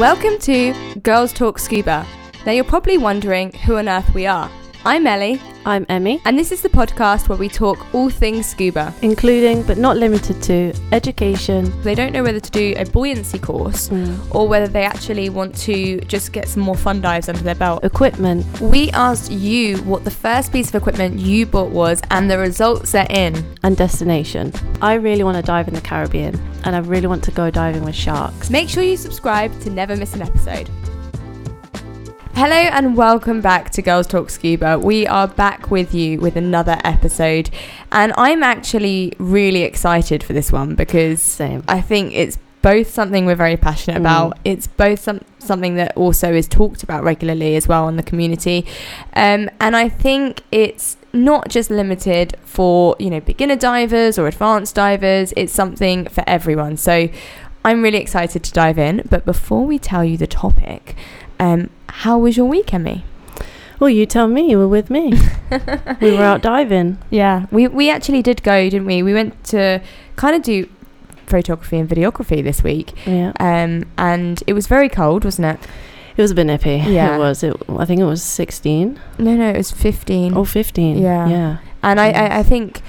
Welcome to Girls Talk Scuba. Now, you're probably wondering who on earth we are. I'm Ellie, I'm Emmy, and this is the podcast where we talk all things scuba. including but not limited to education. They don't know whether to do a buoyancy course mm. or whether they actually want to just get some more fun dives under their belt. Equipment. We asked you what the first piece of equipment you bought was, and the results are in. and destination. I really want to dive in the Caribbean and I really want to go diving with sharks. Make sure you subscribe to never miss an episode. Hello and welcome back to Girls Talk Scuba. We are back with you with another episode, and I'm actually really excited for this one because Same. I think it's both something we're very passionate Mm. about. It's both some, something that also is talked about regularly as well in the community, um, and I think it's not just limited for you know beginner divers or advanced divers. It's something for everyone. So I'm really excited to dive in. But before we tell you the topic, um, how was your week, Emmy? Well, you tell me, you were with me. we were out diving. Yeah, we we actually did go, didn't we? We went to kind of do photography and videography this week. Yeah. Um, and it was very cold, wasn't it? It was a bit nippy. Yeah. It was. It, I think it was 16 No, no, it was 15. or 15. Yeah. Yeah. and I, I, I think,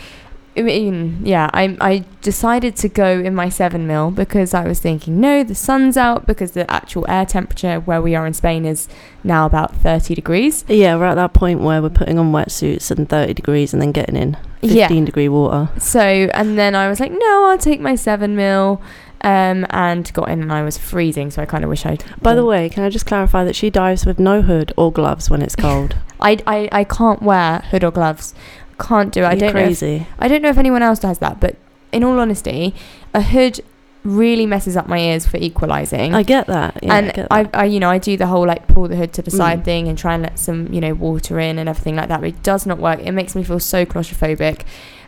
I mean, yeah, I, I decided to go in my 7 mil because I was thinking, no, the sun's out because the actual air temperature where we are in Spain is now about 30 degrees. Yeah, we're at that point where we're putting on wetsuits and 30 degrees and then getting in 15 Yeah. degree water. So, and then I was like, no, I'll take my 7 mil. Um, and got in and I was freezing, so I kind of wish I'd. By the way, can I just clarify that she dives with no hood or gloves when it's cold? I, I, I can't wear hood or gloves. Can't do it. I don't know. If. I don't know if anyone else does that, but in all honesty, a hood really messes up my ears for equalizing. I get that. Yeah, I and get I, that. I, you know, I do the whole like pull the hood to the side Mm. thing and try and let some, you know, water in and everything like that. But it does not work. It makes me feel so claustrophobic.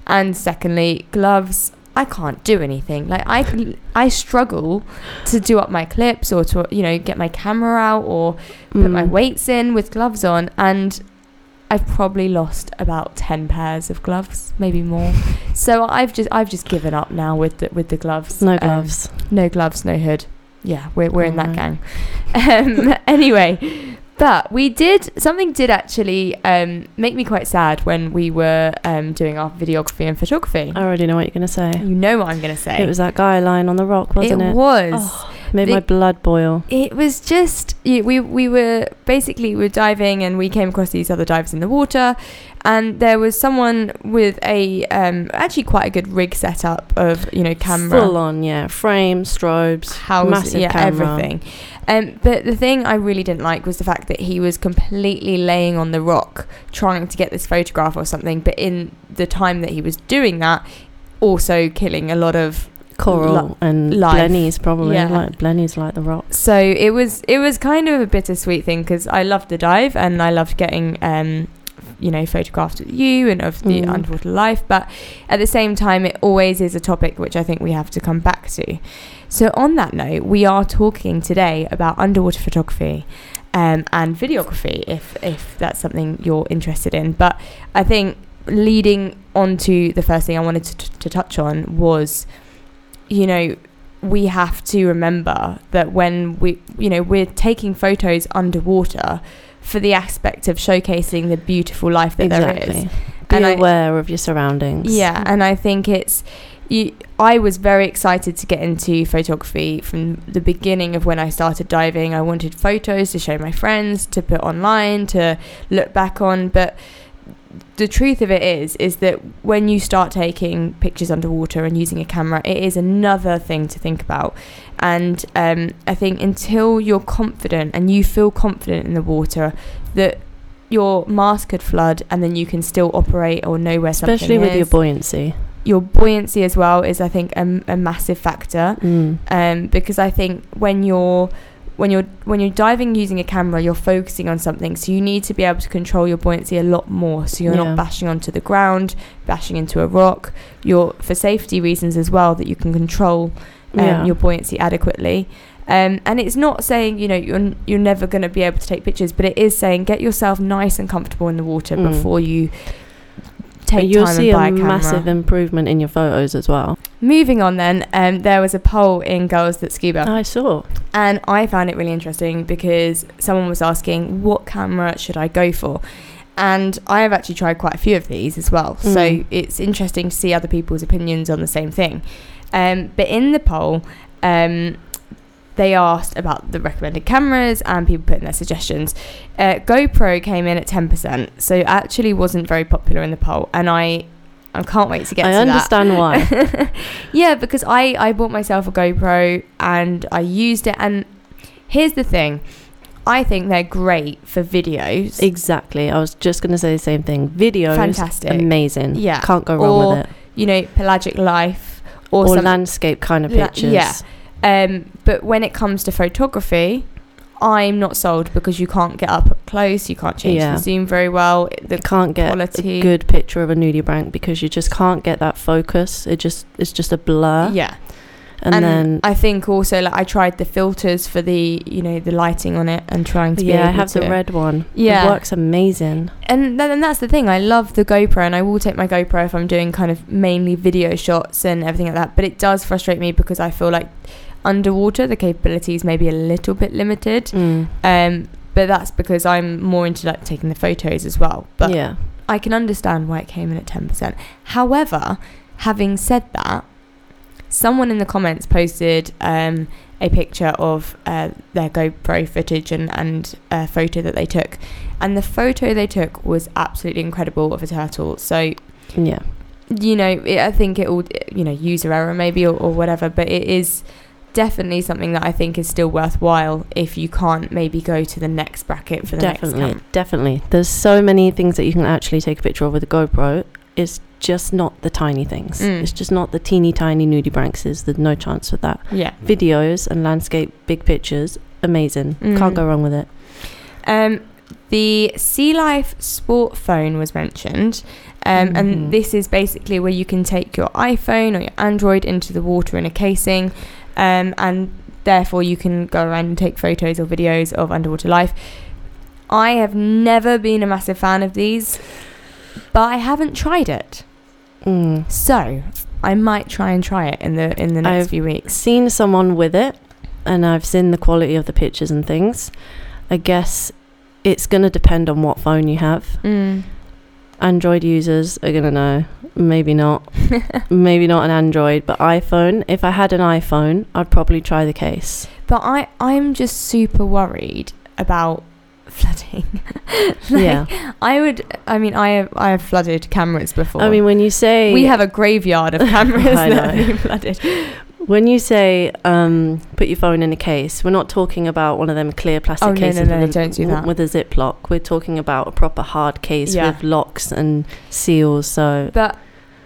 And secondly, gloves. I can't do anything. Like I, I struggle to do up my clips or to, you know, get my camera out or put my Mm. weights in with gloves on and I've probably lost about 10 pairs of gloves maybe more so I've just I've just given up now with the with the gloves No Um, gloves. no gloves no hood yeah we're, we're in that gang um, anyway but we did something did actually um, make me quite sad when we were um, doing our videography and photography I already know what you're going to say. you know what I'm gonna say It was that guy lying on the rock, wasn't it? it? was Oh, made The- my blood boil. it was just we we were basically we were diving and we came across these other divers in the water and there was someone with a um actually quite a good rig setup of you know camera Full on, yeah. Frame, strobes, house massive yeah camera. everything um but the thing i really didn't like was the fact that he was completely laying on the rock trying to get this photograph or something but in the time that he was doing that also killing a lot of Coral and life. blennies probably. Yeah. Like blennies like the rock. so it was it was kind of a bittersweet thing because I loved the dive and I loved getting um you know photographs with you and of the Mm. underwater life but at the same time it always is a topic which I think we have to come back to so on that note we are talking today about underwater photography um, and videography if if that's something you're interested in but I think leading on to the first thing I wanted to, to touch on was you know we have to remember that when we you know we're taking photos underwater for the aspect of showcasing the beautiful life that there is. Be And I- aware of your surroundings. yeah and i think it's you, i was very excited to get into photography from the beginning of when i started diving i wanted photos to show my friends to put online to look back on but the truth of it is is that when you start taking pictures underwater and using a camera it is another thing to think about and um, i think until you're confident and you feel confident in the water that your mask could flood and then you can still operate or know where Especially something with is your buoyancy. your buoyancy as well is I think a, a massive factor Mm. um, because I think when you're when you're when you're diving using a camera you're focusing on something so you need to be able to control your buoyancy a lot more so you're Yeah. not bashing onto the ground bashing into a rock you're for safety reasons as well that you can control um, Yeah. your buoyancy adequately um, and it's not saying you know you're you're never going to be able to take pictures but it is saying get yourself nice and comfortable in the water Mm. before you take You'll time see and buy a camera. massive improvement in your photos as well. Moving on, then, um, there was a poll in Girls That Scuba. I saw. And I found it really interesting because someone was asking, what camera should I go for? And I have actually tried quite a few of these as well. So Mm. it's interesting to see other people's opinions on the same thing. Um, but in the poll, um, they asked about the recommended cameras and people putting their suggestions. Uh, GoPro came in at 10%, so it actually wasn't very popular in the poll. And I, I can't wait to get I to understand why. yeah, because I, I bought myself a GoPro and I used it. And here's the thing I think they're great for videos. Exactly. I was just going to say the same thing. Videos, Fantastic. amazing. Yeah. Can't go wrong Or with it. you know, pelagic life or, Or some, landscape kind of La- pictures. yeah. Um, but when it comes to photography, I'm not sold because you can't get up close, you can't change Yeah. the zoom very well. The You can't get quality. a good picture of a nudibranch because you just can't get that focus. It just it's just a blur. yeah, And, then I think also like I tried the filters for the you know the lighting on it and trying to yeah, I have the red one. Yeah. It works amazing. and then and that's the thing. I love the GoPro, and I will take my GoPro if I'm doing kind of mainly video shots and everything like that. But it does frustrate me because I feel like underwater the capabilities may be a little bit limited. Mm. Um, but that's because I'm more into like taking the photos as well. But yeah. I can understand why it came in at ten percent. However, having said that, someone in the comments posted um, a picture of uh, their GoPro footage and, and a photo that they took. And the photo they took was absolutely incredible of a turtle. So, Yeah. you know, it, I think it will, you know, user error maybe or, or whatever, but it is definitely something that I think is still worthwhile if you can't maybe go to the next bracket for the definitely. next camp. Definitely. There's so many things that you can actually take a picture of with a GoPro. It's just not the tiny things. Mm. It's just not the teeny tiny nudie nudibranchs. There's no chance with that. Yeah. Videos and landscape big pictures, amazing. Mm. Can't go wrong with it. Um, the Sea Life Sport phone was mentioned, um, Mhm. and this is basically where you can take your iPhone or your Android into the water in a casing, um, and therefore you can go around and take photos or videos of underwater life. I have never been a massive fan of these, but I haven't tried it, Mm. so I might try and try it in the in the next I've few weeks. Seen someone with it, and I've seen the quality of the pictures and things. I guess it's going to depend on what phone you have. Mm. Android users are going to know. Maybe not. Maybe not an Android, but iPhone. If I had an iPhone, I'd probably try the case. But I I'm just super worried about flooding. yeah. I would. I mean, I have I have flooded cameras before. I mean, when you say we have a graveyard of cameras that have know. been flooded. When you say um, put your phone in a case, we're not talking about one of them clear plastic Oh, no, no, cases no, with, a, don't do that. with a ziplock. We're talking about a proper hard case Yeah. with locks and seals. So But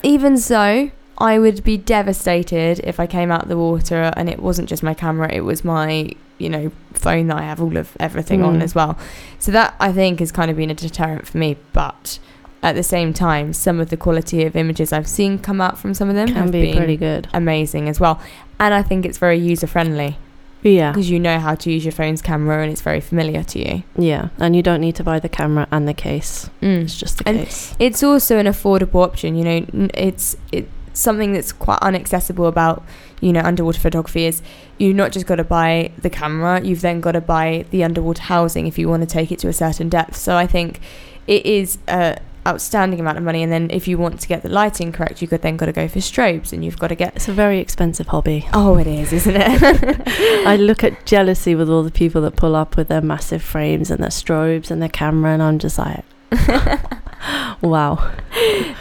even so, I would be devastated if I came out the water and it wasn't just my camera; it was my you know phone that I have all of everything on Mm. as well. So that I think has kind of been a deterrent for me. But at the same time, some of the quality of images I've seen come out from some of them can have be been pretty good. amazing as well. And I think it's very user friendly Yeah. because you know how to use your phone's camera and it's very familiar to you. Yeah, and you don't need to buy the camera and the case. Mm. It's just the And case. It's also an affordable option. You know, it's it's something that's quite unaccessible about you know underwater photography is you've not just got to buy the camera, you've then got to buy the underwater housing if you want to take it to a certain depth. So I think it is a outstanding amount of money. And then if you want to get the lighting correct, you could then got to go for strobes, and you've got to get. It's a very expensive hobby. Oh, it is, isn't it? I look at jealousy with all the people that pull up with their massive frames and their strobes and their camera, and I'm just like, wow.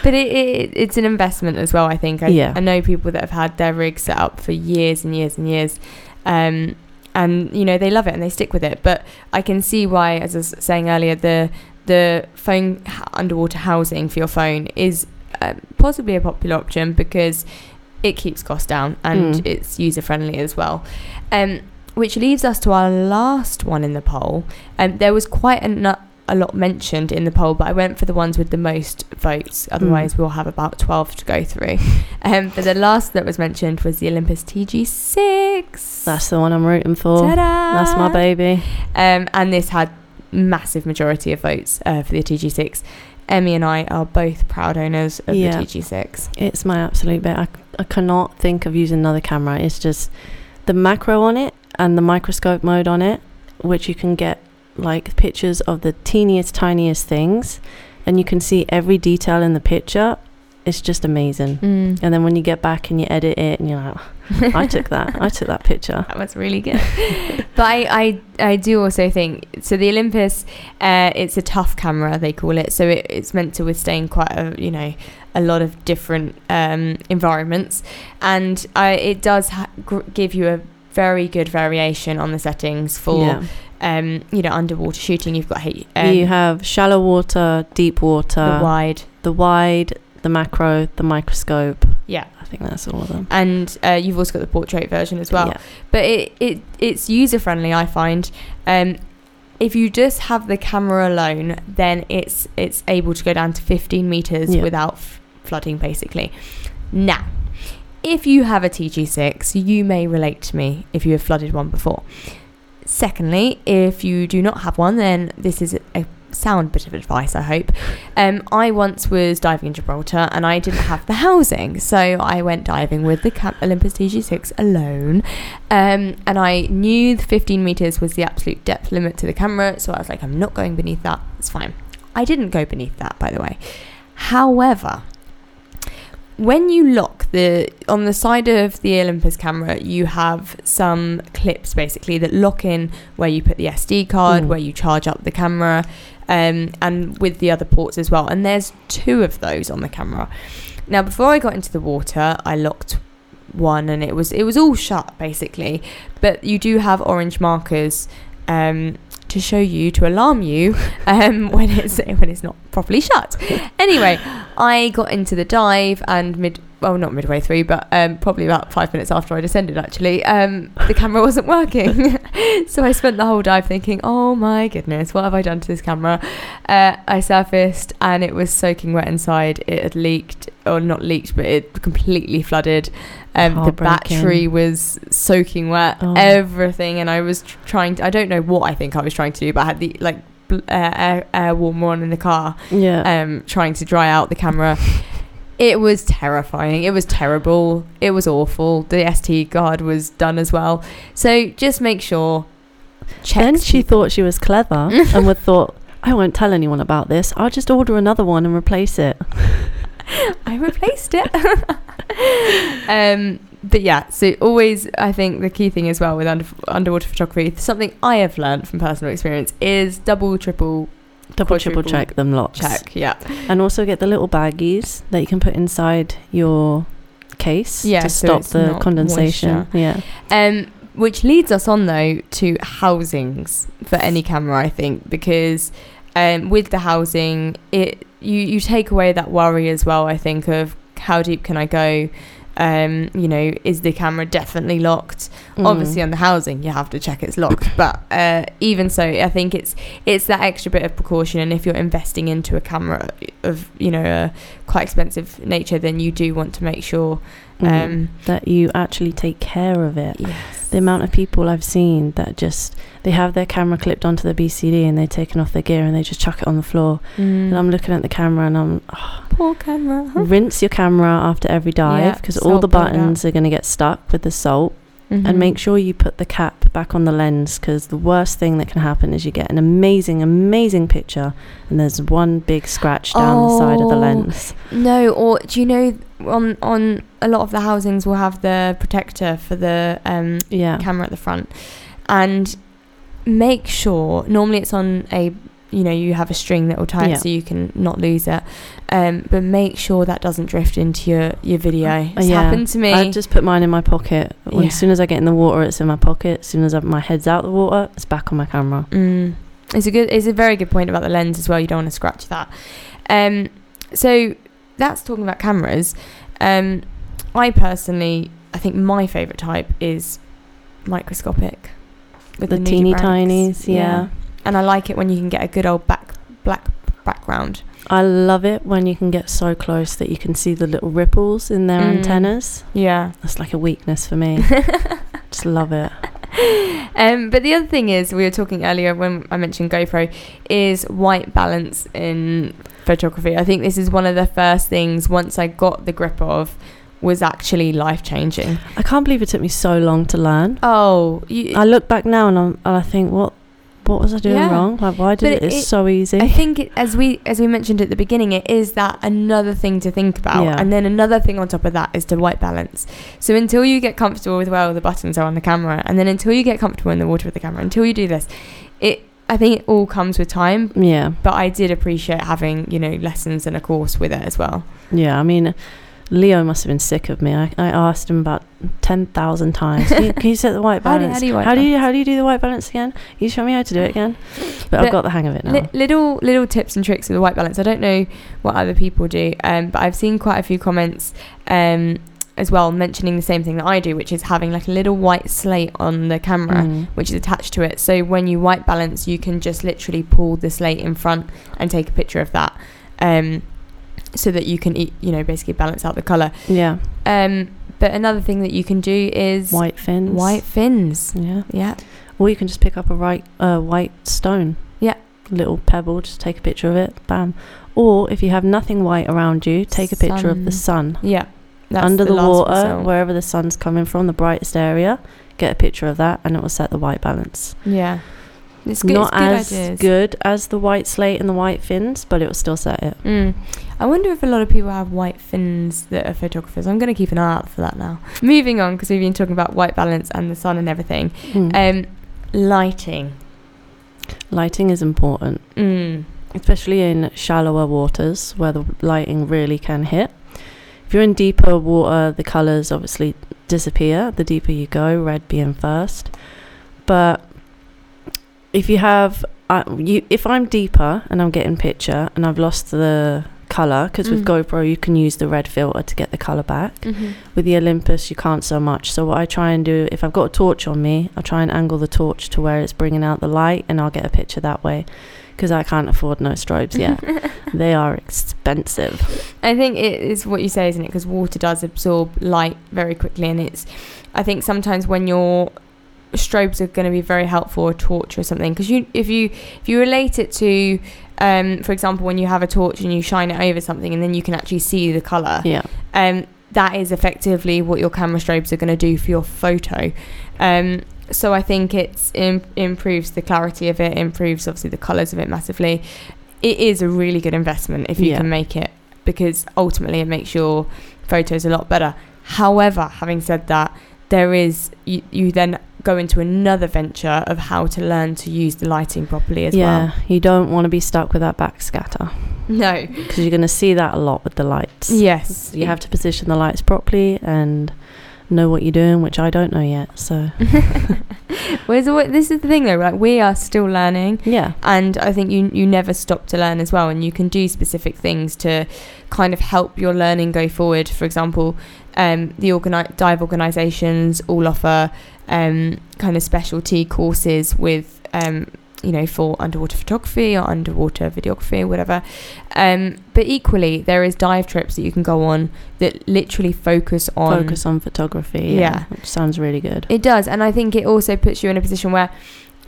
but it, it it's an investment as well. I think. I, Yeah. I know people that have had their rigs set up for years and years and years, um, and you know they love it and they stick with it. But I can see why, as I was saying earlier, the the phone underwater housing for your phone is uh, possibly a popular option because it keeps costs down and Mm. it's user friendly as well. Um, which leaves us to our last one in the poll. Um, there was quite a, nu- a lot mentioned in the poll, but I went for the ones with the most votes. Otherwise, we'll have about 12 to go through. Um, but the last that was mentioned was the Olympus TG6. That's the one I'm rooting for. Ta-da! That's my baby. Um, and this had massive majority of votes uh, for the TG6. Emmy and I are both proud owners of Yeah. the TG6. It's my absolute bit. I, I cannot think of using another camera. It's just the macro on it and the microscope mode on it, which you can get like pictures of the teeniest, tiniest things, and you can see every detail in the picture. It's just amazing. Mm. And then when you get back and you edit it, and you're like, "Oh, I took that. I took that picture. That was really good. but I, I, I do also think so. The Olympus, uh, it's a tough camera they call it. So it, it's meant to withstand quite a you know a lot of different um, environments, and I, it does ha- gr- give you a very good variation on the settings for yeah. um, you know underwater shooting. You've got um, you have shallow water, deep water, the wide, the wide, the macro, the microscope. I think that's all of them. And uh, you've also got the portrait version as well. Yeah. but it, it it's user friendly i find um if you just have the camera alone then it's it's able to go down to 15 meters Yeah. without f- flooding basically now if you have a tg6 you may relate to me if you have flooded one before secondly if you do not have one then this is a sound bit of advice i hope um, i once was diving in gibraltar and i didn't have the housing so i went diving with the Cam- olympus tg6 alone um, and I knew the 15 meters was the absolute depth limit to the camera, so I was like, I'm not going beneath that. It's fine. I didn't go beneath that, by the way. However, when you lock the on the side of the Olympus camera, you have some clips basically that lock in where you put the SD card, Mm. where you charge up the camera, um, and with the other ports as well. And there's two of those on the camera. Now, before I got into the water, I locked one, and it was it was all shut basically. But you do have orange markers um, to show you to alarm you um, when it's when it's not properly shut. Anyway, I got into the dive and mid well not midway through, but um, probably about five minutes after I descended actually, um, the camera wasn't working. so I spent the whole dive thinking, oh my goodness, what have I done to this camera? Uh, I surfaced and it was soaking wet inside. It had leaked, or not leaked, but it completely flooded. Um, the battery was soaking wet, Oh. everything, and I was tr- trying. To, I don't know what I think I was trying to do, but I had the like uh, air, air warmer on in the car, Yeah. um, trying to dry out the camera. It was terrifying. It was terrible. It was awful. The SD card was done as well. So just make sure. Check. then she thought she was clever and would thought, I won't tell anyone about this. I'll just order another one and replace it. I replaced it. um, but yeah, so always, I think the key thing as well with under, underwater photography, something I have learned from personal experience is double, triple Double, triple check them locks. check. Yeah, And also get the little baggies that you can put inside your case Yeah, to so stop the condensation. Yeah. Um, which leads us on though to housings for any camera, I think, because um, with the housing, it you you take away that worry as well. I think of how deep can I go. Um, you know, is the camera definitely locked? Mm. Obviously, on the housing, you have to check it's locked. but uh, even so, I think it's it's that extra bit of precaution. And if you're investing into a camera of you know a quite expensive nature, then you do want to make sure. Mm. Um, that you actually take care of it. yes. The amount of people I've seen that just they have their camera clipped onto the BCD and they've taken off their gear and they just chuck it on the floor. Mm. And I'm looking at the camera and I'm oh, Poor camera. rinse your camera after every dive because all the buttons are going to get stuck with the salt. Mhm. And make sure you put the cap back on the lens because the worst thing that can happen is you get an amazing, amazing picture and there's one big scratch down the side of the Oh. lens. No, or do you know on on a lot of the housings will have the protector for the um, Yeah. camera at the front, and make sure. Normally, it's on a you know you have a string that will tie Yeah. it so you can not lose it. Um, but make sure that doesn't drift into your your video. It's yeah. happened to me. I just put mine in my pocket. When, Yeah. As soon as I get in the water, it's in my pocket. As soon as I, my head's out of the water, it's back on my camera. Mm. It's a good. It's a very good point about the lens as well. You don't want to scratch that. Um, so that's talking about cameras. Um, I personally, I think my favorite type is microscopic. With The nudie teeny tinies, yeah. And I like it when you can get a good old back black background. I love it when you can get so close that you can see the little ripples in their Mm. antennas. Yeah. That's like a weakness for me. Just love it. um, but the other thing is, we were talking earlier when I mentioned GoPro, is white balance in photography. I think this is one of the first things once I got the grip of was actually life changing. I can't believe it took me so long to learn. Oh, you, I look back now and, I'm, and I think, what what was I doing Yeah. wrong? Like, why did But it? It's it- so easy. I think it, as we as we mentioned at the beginning, it is that another thing to think about, Yeah. and then another thing on top of that is to white balance. So until you get comfortable with where all the buttons are on the camera, and then until you get comfortable in the water with the camera, until you do this, it I think it all comes with time. yeah, But I did appreciate having you know lessons and a course with it as well. yeah. I mean, Leo must have been sick of me. I, I asked him about ten thousand times. Can you, can you set the white How do- balance? how do you white how do you how do you do the white balance again? Can you show me how to do it again? But, I've got the hang of it now. Li- little little tips and tricks with the white balance. I don't know what other people do, um, but I've seen quite a few comments um, as well mentioning the same thing that I do, which is having like a little white slate on the camera. Mm. Which is attached to it. So when you white balance, you can just literally pull the slate in front and take a picture of that, um, so that you can, eat, you know, basically balance out the color. Yeah, Um, but another thing that you can do is white fins. white fins. Yeah. Yeah, Or you can just pick up a right uh, white stone. Yeah. Little pebble, just take a picture of it, bam. Or if you have nothing white around you, take a picture of the sun. yeah. Under the, last water, result. wherever the sun's coming from, the brightest area, get a picture of that and it will set the white balance. Yeah, it's good. Not it's good as ideas. good as the white slate and the white fins, but it will still set it. Mm. I wonder if a lot of people have white fins that are photographers. I'm going to keep an eye out for that now. Moving on, because we've been talking about white balance and the sun and everything. Mm. Um, lighting. Lighting is important, Mm. especially in shallower waters where the lighting really can hit. If you're in deeper water, the colours obviously disappear the deeper you go, red being first. But if you have, uh, you, if I'm deeper and I'm getting picture and I've lost the colour, because with Mm. GoPro you can use the red filter to get the colour back. Mm-hmm. With the Olympus, you can't so much. So what I try and do, if I've got a torch on me, I'll try and angle the torch to where it's bringing out the light, and I'll get a picture that way. Because I can't afford no strobes yet. they are expensive. I think it is what you say, isn't it? Because water does absorb light very quickly, and it's. I think sometimes when your strobes are going to be very helpful, or torch or something, because you, if you, if you relate it to, um, for example, when you have a torch and you shine it over something, and then you can actually see the color. Yeah, um, that is effectively what your camera strobes are going to do for your photo. Um, so I think it's Im- improves the clarity of it, improves obviously the colours of it massively. It is a really good investment if you Yeah. can make it because ultimately it makes your photos a lot better. However, having said that, there is you, you then go into another venture of how to learn to use the lighting properly as well. yeah. You don't want to be stuck with that backscatter. No. because you're going to see that a lot with the lights. Yes. You have to position the lights properly and know what you're doing, which I don't know yet. So Whereas this is the thing though, like we are still learning. yeah, and I think you you never stop to learn as well, and you can do specific things to kind of help your learning go forward. For example, um, the organi- dive organisations all offer um, kind of specialty courses with um, you know for underwater photography or underwater videography or whatever. Um, but equally, there is dive trips that you can go on that literally focus on focus on photography. Yeah. which sounds really good. it does, and I think it also puts you in a position where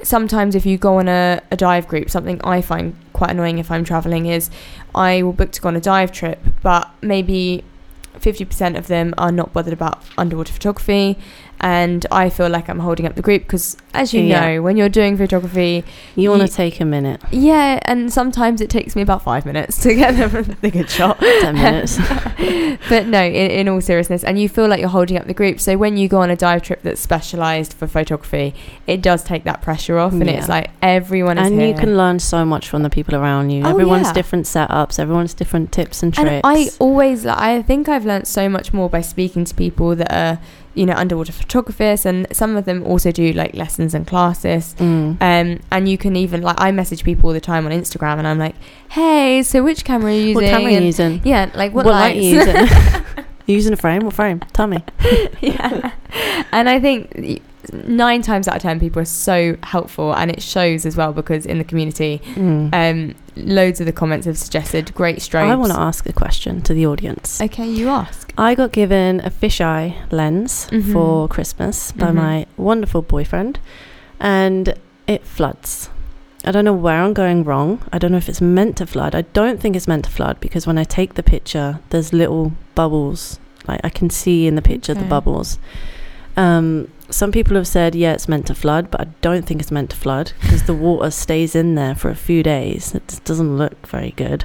sometimes if you go on a, a dive group, something I find quite annoying if I'm traveling is I will book to go on a dive trip, but maybe 50% of them are not bothered about underwater photography. And I feel like I'm holding up the group because, as you Yeah. know, when you're doing photography, You want to take a minute, yeah, and sometimes it takes me about five minutes to get the, the good shot. ten minutes. but no, in, in all seriousness, and you feel like you're holding up the group. So when you go on a dive trip that's specialised for photography, it does take that pressure off, and Yeah. it's like everyone is and here. you can learn so much from the people around you. Oh, Everyone's yeah. different setups. Everyone's different tips and tricks. and I always, I think I've learnt so much more by speaking to people that are, you know, underwater photographers, and some of them also do like lessons and classes. Mm. Um, and you can even like I message people all the time on Instagram, and I'm like, "Hey, so which camera are you using?" what camera are you And- using? Yeah, like what, What light are you using? you using a frame? What frame? Tell me. yeah. And I think nine times out of ten, people are so helpful, and it shows as well because in the community, Mm. um, loads of the comments have suggested great strobes. I want to ask a question to the audience. Okay, you ask. I got given a fisheye lens Mhm. for Christmas by Mhm. my wonderful boyfriend, and it floods. I don't know where I'm going wrong. I don't know if it's meant to flood. I don't think it's meant to flood because when I take the picture, there's little bubbles. Like I can see in the picture the bubbles. Um, some people have said, yeah, it's meant to flood, but I don't think it's meant to flood because the water stays in there for a few days. It doesn't look very good.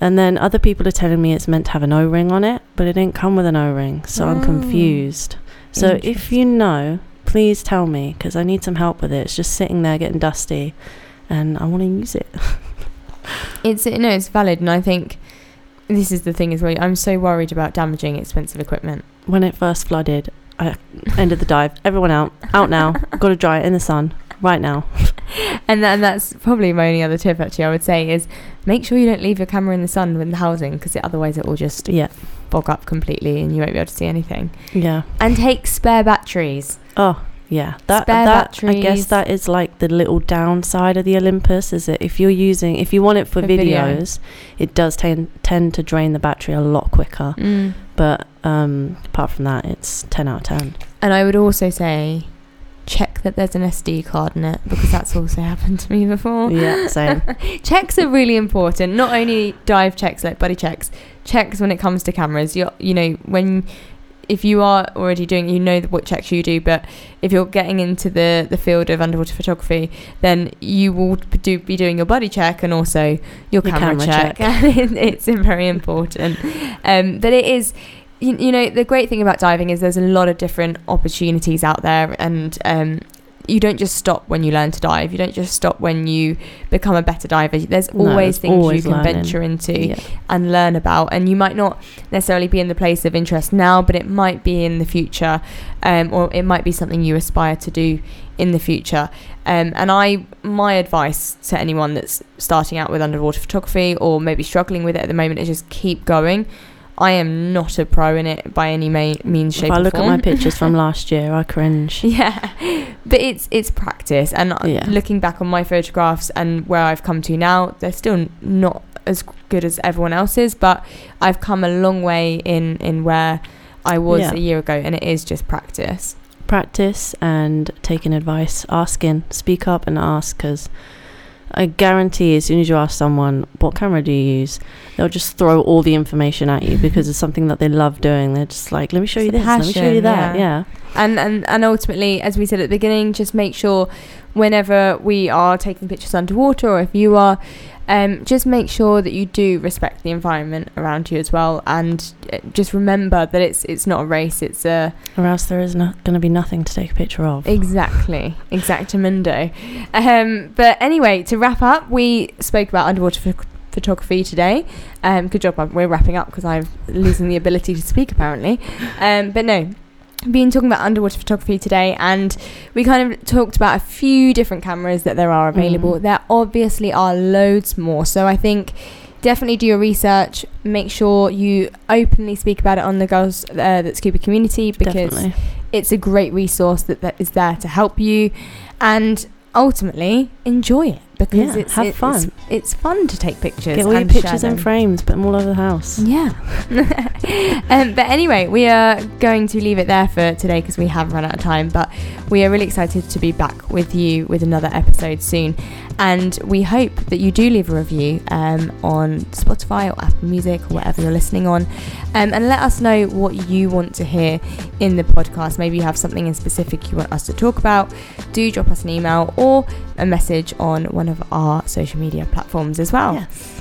And then other people are telling me it's meant to have an O ring on it, but it didn't come with an O ring, so I'm Oh. confused. So if you know, please tell me because I need some help with it. It's just sitting there getting dusty, and I want to use it. It's no, it's valid, and I think this is the thing as well. I'm so worried about damaging expensive equipment. when it first flooded, I ended the dive. Everyone out, out now. Got to dry it in the sun right now. And then that's probably my only other tip. Actually, I would say is make sure you don't leave your camera in the sun with the housing because otherwise it will just Yeah, bog up completely and you won't be able to see anything. yeah. And take spare batteries. Oh, yeah. That Spare that I guess that is like the little downside of the Olympus. Is that if you're using, if you want it for, For video. videos, it does tend tend to drain the battery a lot quicker. Mm. But um, apart from that, it's ten out of ten. And I would also say check that there's an SD card in it because that's also happened to me before. Yeah, same. checks are really important. Not only dive checks like buddy checks, checks when it comes to cameras. You you know when if you are already doing, you know what checks you do. But if you're getting into the the field of underwater photography, then you will do be doing your body check and also your, Your camera, camera check. it's very important. Um, but it is. You, you know the great thing about diving is there's a lot of different opportunities out there and um, you don't just stop when you learn to dive. You don't just stop when you become a better diver. There's No, always there's things always you can learning. venture into Yeah. and learn about. And you might not necessarily be in the place of interest now but it might be in the future um, or it might be something you aspire to do in the future. Um, and I my advice to anyone that's starting out with underwater photography or maybe struggling with it at the moment is just keep going I am not a pro in it by any ma- means shape If I look at my pictures from last year, I cringe. Yeah, but it's it's practice, and uh, Yeah. looking back on my photographs and where I've come to now, they're still not as good as everyone else's, but I've come a long way in in where I was Yeah. a year ago, and it is just practice. Practice and taking advice, asking, speak up and ask because I guarantee as soon as you ask someone, what camera do you use? They'll just throw all the information at you because it's something that they love doing. They're just like, let me show It's you this, let me show you that. yeah. Yeah. And and and ultimately, as we said at the beginning, just make sure whenever we are taking pictures underwater, or if you are. Um, just make sure that you do respect the environment around you as well, and uh, just remember that it's it's not a race; it's a Or else there is not going to be nothing to take a picture of. Exactly, exactamundo. Um, but anyway, to wrap up, we spoke about underwater ph- photography today. Um, good job, uh, we're wrapping up because I'm losing the ability to speak apparently. Um, but no, been talking about underwater photography today, and we kind of talked about a few different cameras that there are available. Mhm. There obviously are loads more, so I think. Definitely do your research. Make sure you openly speak about it on the Girls uh, That Scuba community because Definitely. it's a great resource that, that is there to help you and ultimately enjoy it because Yeah, it's, have it's, fun. It's, it's fun to take pictures. Get all your pictures and frames, put them all over the house. Yeah. um, but anyway, we are going to leave it there for today because we have run out of time. But we are really excited to be back with you with another episode soon. And we hope that you do leave a review um, on Spotify or Apple Music or whatever you're listening on. Um, and let us know what you want to hear in the podcast. Maybe you have something in specific you want us to talk about. Do drop us an email or a message on one of our social media platforms as well. Yes.